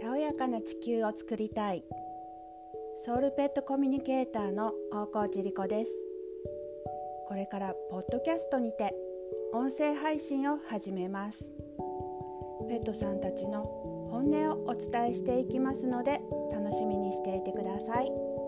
たおやかな地球を作りたい。ソウルペットコミュニケーターの大河内理子です。これからポッドキャストにて音声配信を始めます。ペットさんたちの本音をお伝えしていきますので楽しみにしていてください。